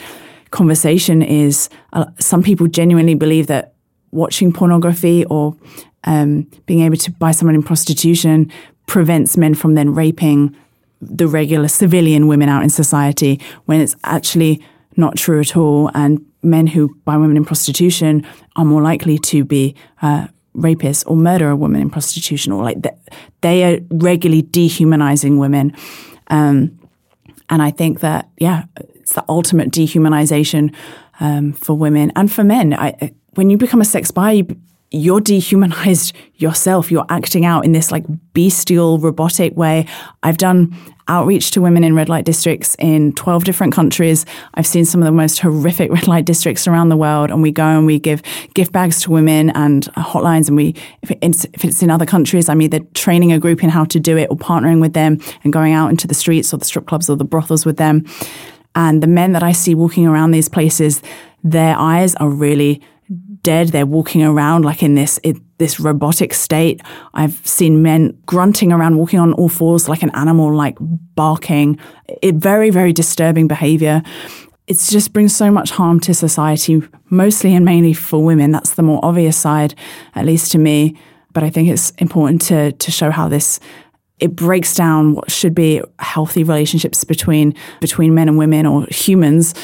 conversation. Is uh, some people genuinely believe that watching pornography or um, being able to buy someone in prostitution prevents men from then raping the regular civilian women out in society when it's actually not true at all. And men who buy women in prostitution are more likely to be uh, rapists or murder a woman in prostitution or like they are regularly dehumanizing women. Um, and I think that, yeah, it's the ultimate dehumanization um, for women and for men. I, when you become a sex buyer, you, you're dehumanized yourself. You're acting out in this like bestial, robotic way. I've done outreach to women in red light districts in 12 different countries. I've seen some of the most horrific red light districts around the world, and we go and we give gift bags to women and hotlines. And we, if it's, if it's in other countries, I'm either training a group in how to do it or partnering with them and going out into the streets or the strip clubs or the brothels with them. And the men that I see walking around these places, their eyes are really dead. They're walking around like in this it, this robotic state. I've seen men grunting around, walking on all fours like an animal, like barking. It, very very disturbing behavior. It just brings so much harm to society, mostly and mainly for women. That's the more obvious side, at least to me. But I think it's important to to show how this it breaks down what should be healthy relationships between between men and women or humans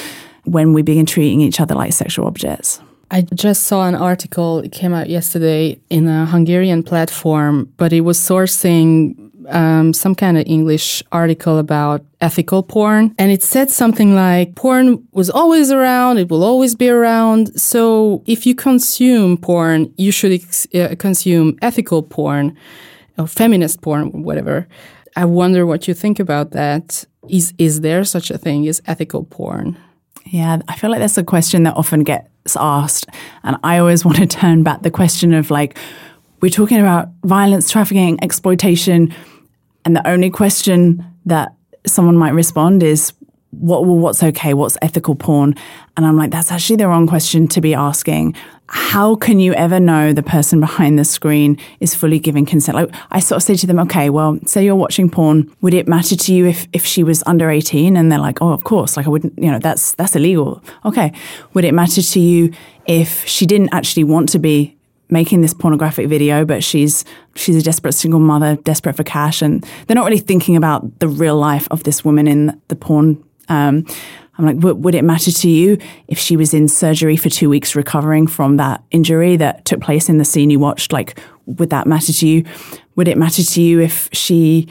when we begin treating each other like sexual objects. I just saw an article, it came out yesterday in a Hungarian platform, but it was sourcing um, some kind of English article about ethical porn. And it said something like porn was always around, it will always be around. So if you consume porn, you should ex- uh, consume ethical porn or feminist porn, whatever. I wonder what you think about that. Is, is there such a thing as ethical porn? Yeah, I feel like that's a question that often asked. And I always want to turn back the question of like, we're talking about violence, trafficking, exploitation. And the only question that someone might respond is, what well, what's okay? What's ethical porn? And I'm like, that's actually the wrong question to be asking. how can you ever know the person behind the screen is fully giving consent? Like I sort of say to them, okay, well, say you're watching porn, would it matter to you if, if she was under 18? And they're like, oh, of course. Like I wouldn't, you know, that's that's illegal. Okay. Would it matter to you if she didn't actually want to be making this pornographic video, but she's she's a desperate single mother, desperate for cash, and they're not really thinking about the real life of this woman in the porn. Um, I'm like, would it matter to you if she was in surgery for two weeks recovering from that injury that took place in the scene you watched? Like, would that matter to you? Would it matter to you if she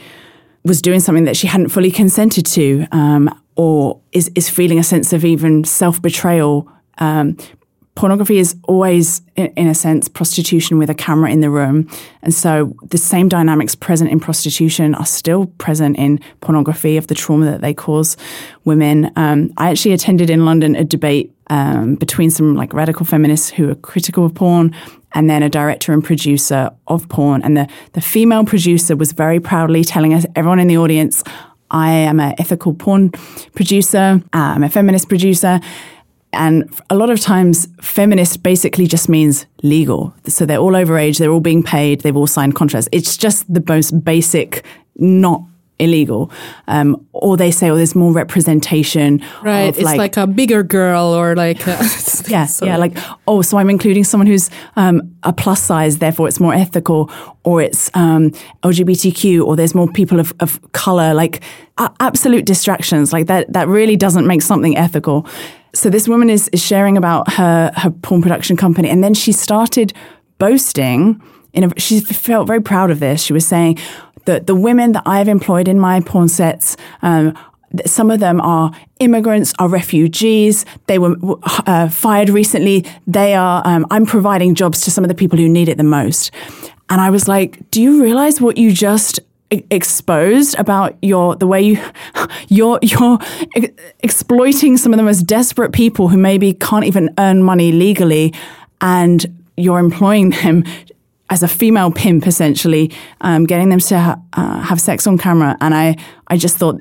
was doing something that she hadn't fully consented to, um, or is is feeling a sense of even self betrayal? Um, pornography is always, in a sense, prostitution with a camera in the room. And so the same dynamics present in prostitution are still present in pornography of the trauma that they cause women. Um, I actually attended in London a debate um, between some like radical feminists who are critical of porn and then a director and producer of porn. And the, the female producer was very proudly telling us, everyone in the audience, I am an ethical porn producer, I'm a feminist producer and a lot of times, feminist basically just means legal. So they're all overage, they're all being paid, they've all signed contracts. It's just the most basic, not illegal. Um, or they say, oh, there's more representation. Right. it's like, like, a bigger girl or like. A, yeah. Yeah. Like, oh, so I'm including someone who's um, a plus size, therefore it's more ethical, or it's um, LGBTQ, or there's more people of, of color. Like, absolute distractions. Like, that, that really doesn't make something ethical so this woman is, is sharing about her her porn production company, and then she started boasting. In a, she felt very proud of this. She was saying that the women that I have employed in my porn sets. Um, some of them are immigrants, are refugees. They were uh, fired recently. They are. Um, I'm providing jobs to some of the people who need it the most. And I was like, "Do you realize what you just exposed about your the way you you're you're exploiting some of the most desperate people who maybe can't even earn money legally and you're employing them as a female pimp essentially um, getting them to ha- uh, have sex on camera. And i i just thought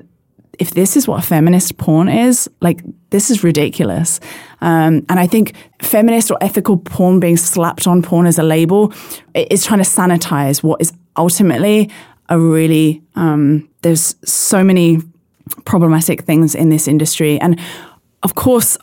if this is what feminist porn is like this is ridiculous. Um, and i think feminist or ethical porn being slapped on porn as a label is trying to sanitize what is ultimately a really um, there's so many problematic things in this industry, and of course,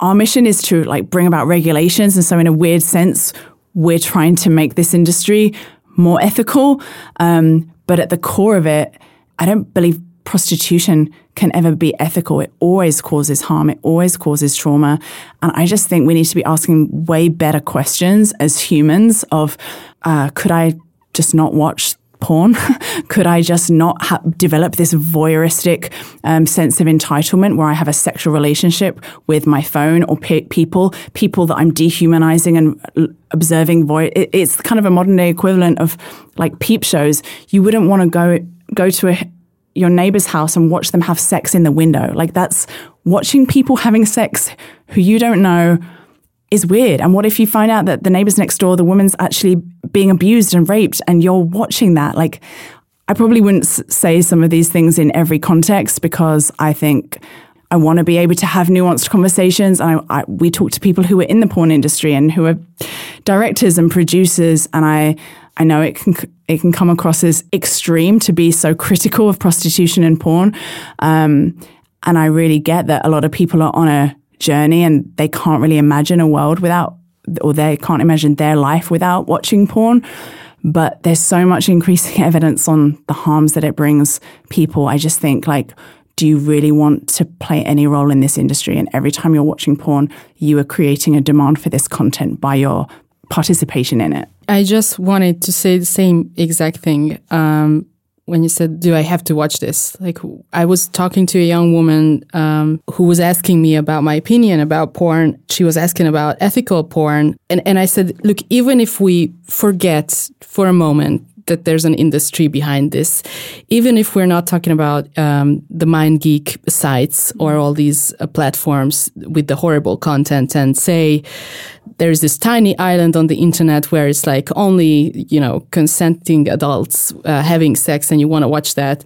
our mission is to like bring about regulations, and so in a weird sense, we're trying to make this industry more ethical. Um, but at the core of it, I don't believe prostitution can ever be ethical. It always causes harm. It always causes trauma. And I just think we need to be asking way better questions as humans of, uh, could I just not watch porn? Could I just not ha- develop this voyeuristic um, sense of entitlement where I have a sexual relationship with my phone or pe- people, people that I'm dehumanizing and l- observing? Voy- it- it's kind of a modern day equivalent of like peep shows. You wouldn't want to go go to a, your neighbor's house and watch them have sex in the window. Like that's watching people having sex who you don't know is weird. And what if you find out that the neighbors next door, the woman's actually being abused and raped, and you're watching that? Like, I probably wouldn't say some of these things in every context because I think I want to be able to have nuanced conversations. And I, I, we talk to people who are in the porn industry and who are directors and producers. And I, I know it can it can come across as extreme to be so critical of prostitution and porn. Um, and I really get that a lot of people are on a journey and they can't really imagine a world without, or they can't imagine their life without watching porn. But there's so much increasing evidence on the harms that it brings people. I just think, like, do you really want to play any role in this industry? And every time you're watching porn, you are creating a demand for this content by your participation in it. I just wanted to say the same exact thing. Um, when you said, "Do I have to watch this?" Like I was talking to a young woman um, who was asking me about my opinion about porn. She was asking about ethical porn, and and I said, "Look, even if we forget for a moment that there's an industry behind this, even if we're not talking about um, the MindGeek sites or all these uh, platforms with the horrible content, and say there's this tiny island on the internet where it's like only you know consenting adults uh, having sex, and you want to watch that.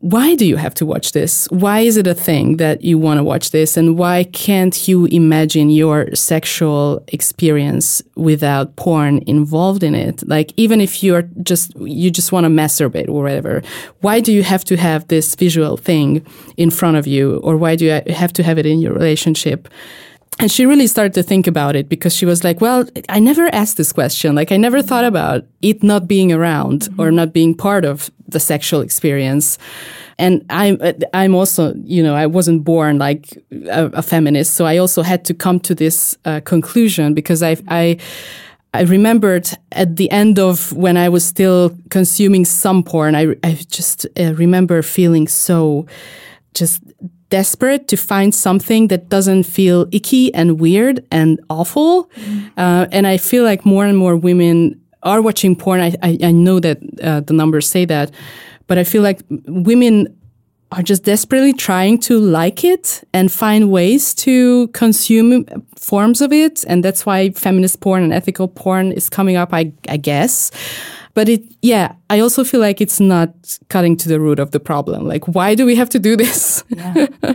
Why do you have to watch this? Why is it a thing that you want to watch this? And why can't you imagine your sexual experience without porn involved in it? Like, even if you're just, you just want to masturbate or whatever, why do you have to have this visual thing in front of you? Or why do you have to have it in your relationship? and she really started to think about it because she was like, well, I never asked this question. Like, I never thought about it not being around mm-hmm. or not being part of the sexual experience. And I'm, I'm also, you know, I wasn't born like a, a feminist. So I also had to come to this uh, conclusion because I, I, I remembered at the end of when I was still consuming some porn, I, I just uh, remember feeling so just desperate to find something that doesn't feel icky and weird and awful. Mm. Uh, and I feel like more and more women are watching porn. I, I, I know that uh, the numbers say that, but I feel like women are just desperately trying to like it and find ways to consume forms of it. And that's why feminist porn and ethical porn is coming up, I, I guess. But it, yeah, I also feel like it's not cutting to the root of the problem. Like, why do we have to do this? Yeah. uh,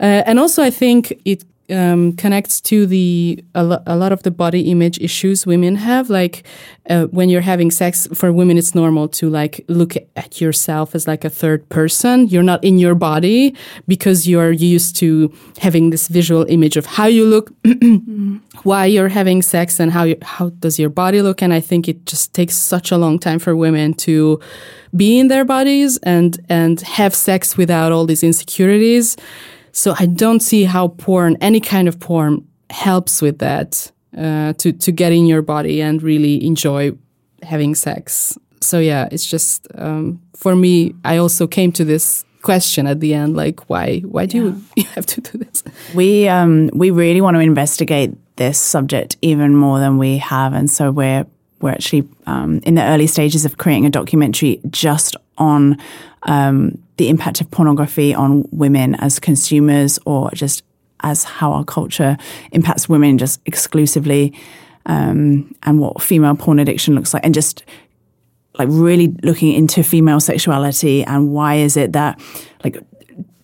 and also, I think it um, connects to the a, lo- a, lot of the body image issues women have. Like uh, when you're having sex, for women, it's normal to like look at yourself as like a third person. You're not in your body because you're used to having this visual image of how you look, why you're having sex, and how you, how does your body look. And I think it just takes such a long time for women to be in their bodies and and have sex without all these insecurities. So I don't see how porn, any kind of porn, helps with that uh, to to get in your body and really enjoy having sex. So yeah, it's just um, for me. I also came to this question at the end, like why why do yeah. you have to do this? We um, we really want to investigate this subject even more than we have, and so we're we're actually um, in the early stages of creating a documentary just on um, the impact of pornography on women as consumers or just as how our culture impacts women just exclusively um, and what female porn addiction looks like and just like really looking into female sexuality and why is it that like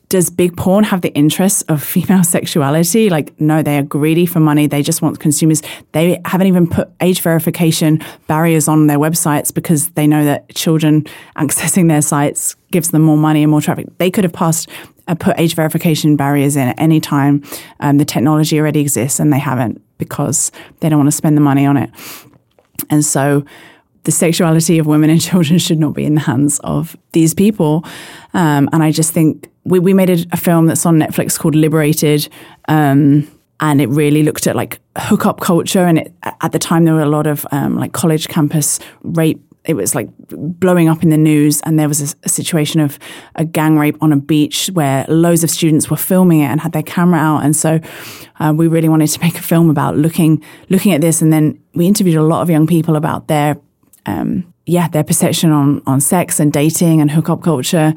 does big porn have the interests of female sexuality? Like, no, they are greedy for money. They just want consumers. They haven't even put age verification barriers on their websites because they know that children accessing their sites gives them more money and more traffic. They could have passed, uh, put age verification barriers in at any time. Um, the technology already exists and they haven't because they don't want to spend the money on it. And so, the sexuality of women and children should not be in the hands of these people. Um, and I just think we, we made a, a, film that's on Netflix called Liberated. Um, and it really looked at like hookup culture. And it, at the time, there were a lot of um, like college campus rape. It was like blowing up in the news, and there was a, a, situation of a gang rape on a beach where loads of students were filming it and had their camera out. And so, uh, we really wanted to make a film about looking looking at this. And then we interviewed a lot of young people about their um, yeah, their perception on on sex and dating and hookup culture.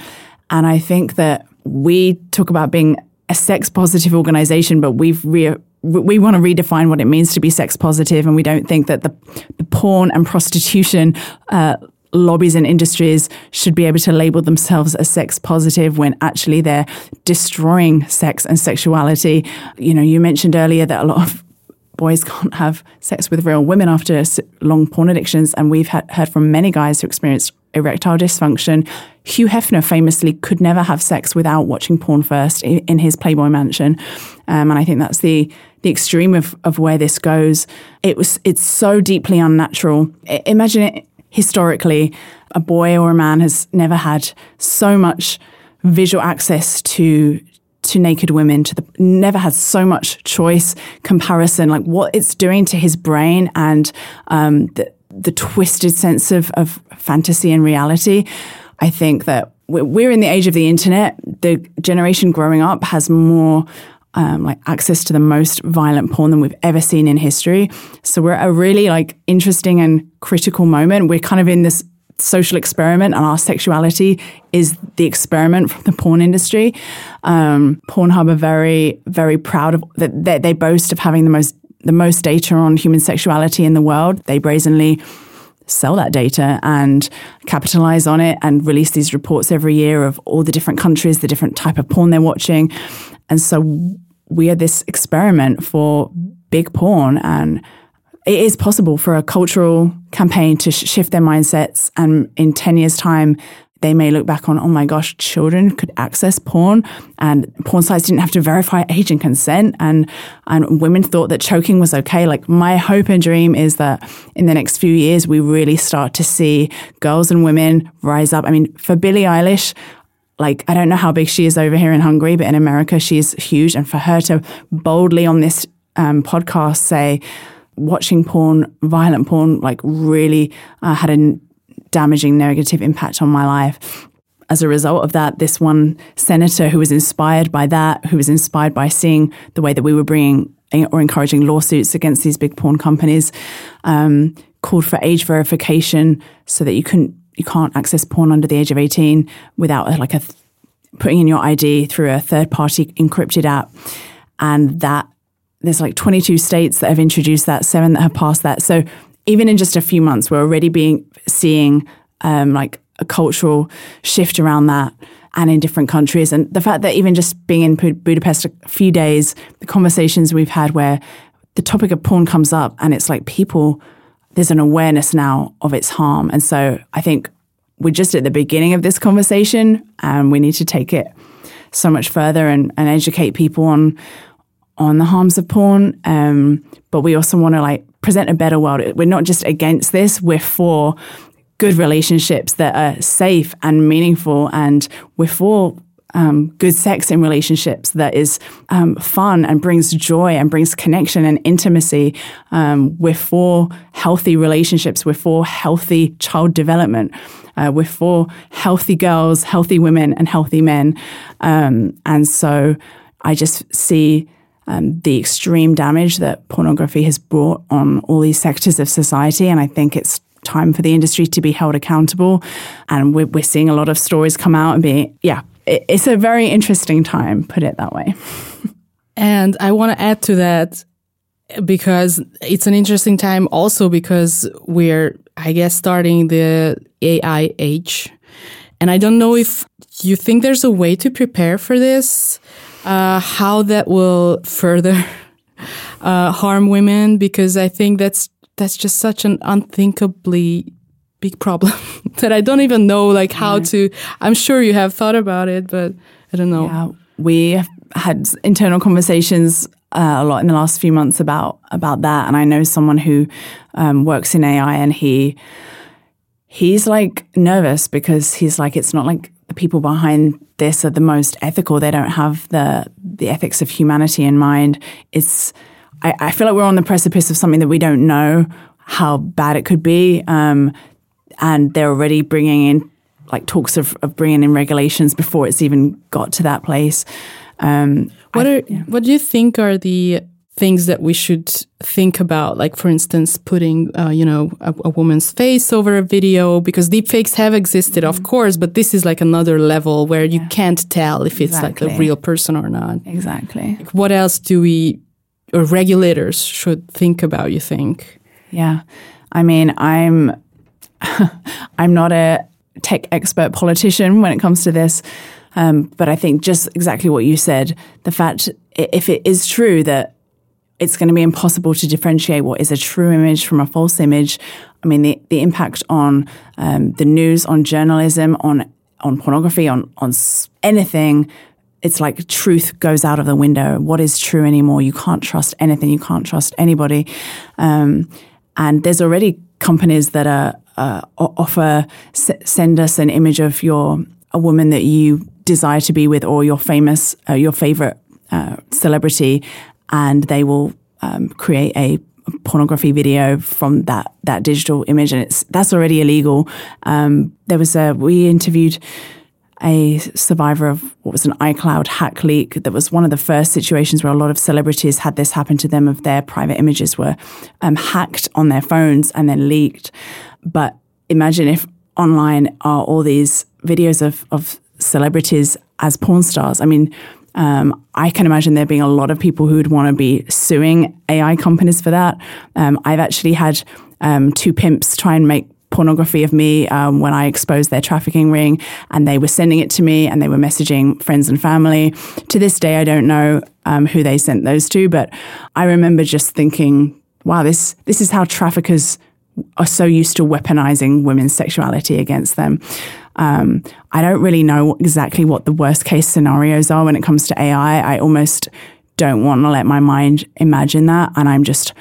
And I think that we talk about being a sex positive organization, but we've re- we want to redefine what it means to be sex positive, and we don't think that the, the porn and prostitution uh, lobbies and industries should be able to label themselves as sex positive when actually they're destroying sex and sexuality. You know, you mentioned earlier that a lot of boys can't have sex with real women after long porn addictions. And we've heard from many guys who experienced erectile dysfunction. Hugh Hefner famously could never have sex without watching porn first in, his Playboy mansion. Um, and I think that's the the extreme of, of where this goes. It was it's so deeply unnatural. I, imagine it historically, a boy or a man has never had so much visual access to to naked women to the never had so much choice comparison like what it's doing to his brain and um, the, the twisted sense of, of fantasy and reality i think that we're in the age of the internet the generation growing up has more um, like access to the most violent porn than we've ever seen in history. So we're at a really like interesting and critical moment. We're kind of in this social experiment and our sexuality is the experiment from the porn industry. Um, Pornhub are very, very proud of that. They, they boast of having the most the most data on human sexuality in the world. They brazenly sell that data and capitalize on it and release these reports every year of all the different countries, the different type of porn they're watching. And so we are this experiment for big porn and it is possible for a cultural campaign to sh- shift their mindsets and in 10 years time they may look back on, oh my gosh, children could access porn and porn sites didn't have to verify age and consent and, and women thought that choking was okay. Like my hope and dream is that in the next few years, we really start to see girls and women rise up. I mean, for Billie Eilish, like I don't know how big she is over here in Hungary, but in America, she's huge. And for her to boldly on this um, podcast say, watching porn, violent porn, like really uh, had a damaging negative impact on my life. As a result of that, this one senator who was inspired by that, who was inspired by seeing the way that we were bringing or encouraging lawsuits against these big porn companies, um, called for age verification so that you couldn't you can't access porn under the age of 18 without like a th- putting in your ID through a third party encrypted app. And that there's like 22 states that have introduced that, seven that have passed that. So even in just a few months, we're already being seeing um, like a cultural shift around that and in different countries. And the fact that even just being in Budapest a few days, the conversations we've had where the topic of porn comes up and it's like people, there's an awareness now of its harm. And so I think we're just at the beginning of this conversation and we need to take it so much further and, and educate people on on the harms of porn. Um, but we also want to like present a better world. We're not just against this, we're for good relationships that are safe and meaningful, and we're for um, good sex in relationships that is um, fun and brings joy and brings connection and intimacy. Um, we're for healthy relationships. We're for healthy child development. Uh, we're for healthy girls, healthy women, and healthy men. Um, and so I just see um, the extreme damage that pornography has brought on all these sectors of society. And I think it's time for the industry to be held accountable. And we're, we're seeing a lot of stories come out and be, yeah, it, it's a very interesting time, put it that way. and I want to add to that because it's an interesting time also because we're, I guess, starting the AI age. And I don't know if you think there's a way to prepare for this uh, how that will further uh, harm women because I think that's that's just such an unthinkably big problem that I don't even know like how to. I'm sure you have thought about it, but I don't know. Yeah, we had internal conversations uh, a lot in the last few months about about that, and I know someone who um, works in AI, and he he's like nervous because he's like it's not like the people behind this are the most ethical. They don't have the the ethics of humanity in mind. It's I, I feel like we're on the precipice of something that we don't know how bad it could be, um, and they're already bringing in like talks of, of bringing in regulations before it's even got to that place. Um, what I, are yeah. what do you think are the things that we should think about like for instance putting uh, you know a, a, woman's face over a video because deepfakes have existed mm-hmm. of course but this is like another level where you yeah. can't tell if it's exactly. like a real person or not exactly like what else do we or regulators should think about you think yeah i mean i'm i'm not a tech expert politician when it comes to this um, but I think just exactly what you said, the fact if it is true that it's going to be impossible to differentiate what is a true image from a false image. I mean, the, the impact on um, the news, on journalism, on on pornography, on on anything. It's like truth goes out of the window. What is true anymore? You can't trust anything. You can't trust anybody. Um, and there's already companies that are uh, offer s- send us an image of your a woman that you desire to be with or your famous uh, your favorite uh, celebrity and they will um, create a pornography video from that that digital image, and it's that's already illegal. Um, there was a we interviewed a survivor of what was an iCloud hack leak. That was one of the first situations where a lot of celebrities had this happen to them. Of their private images were um, hacked on their phones and then leaked. But imagine if online are all these videos of of celebrities as porn stars. I mean, um, I can imagine there being a lot of people who would want to be suing AI companies for that. Um, I've actually had um, two pimps try and make pornography of me um, when I exposed their trafficking ring, and they were sending it to me, and they were messaging friends and family. To this day, I don't know um, who they sent those to, but I remember just thinking, "Wow, this this is how traffickers." Are so used to weaponizing women's sexuality against them. Um, I don't really know exactly what the worst case scenarios are when it comes to AI. I almost don't want to let my mind imagine that. And I'm just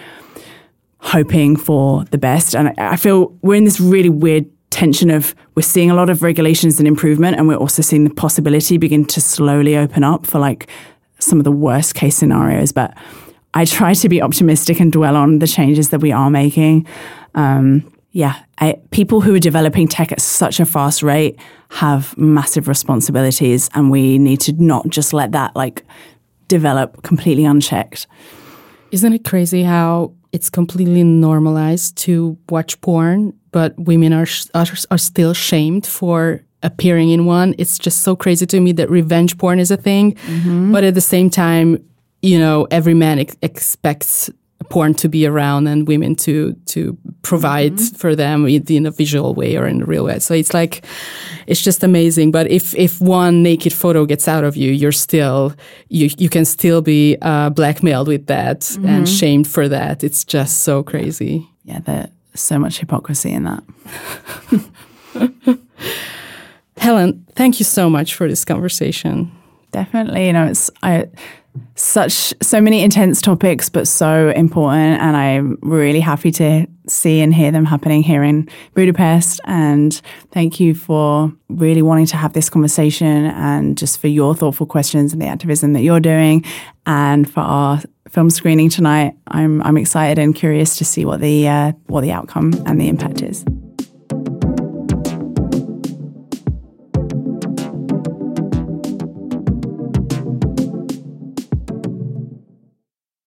hoping for the best. And I feel we're in this really weird tension of we're seeing a lot of regulations and improvement, and we're also seeing the possibility begin to slowly open up for like some of the worst case scenarios. But I try to be optimistic and dwell on the changes that we are making. Um, yeah, I, people who are developing tech at such a fast rate have massive responsibilities, and we need to not just let that like develop completely unchecked. Isn't it crazy how it's completely normalized to watch porn, but women are, are, are still shamed for appearing in one? It's just so crazy to me that revenge porn is a thing, mm-hmm. but at the same time, you know, every man ex- expects porn to be around and women to to provide mm-hmm. for them in a visual way or in a real way. So it's like it's just amazing. But if if one naked photo gets out of you, you're still you you can still be uh, blackmailed with that mm-hmm. and shamed for that. It's just so crazy. Yeah, there's so much hypocrisy in that. Helen, thank you so much for this conversation. Definitely, you know, it's I such so many intense topics but so important. And i'm really happy to see and hear them happening here in budapest. And thank you for really wanting to have this conversation and just for your thoughtful questions and the activism that you're doing. And for our film screening tonight i'm i'm excited and curious to see what the uh, what the outcome and the impact is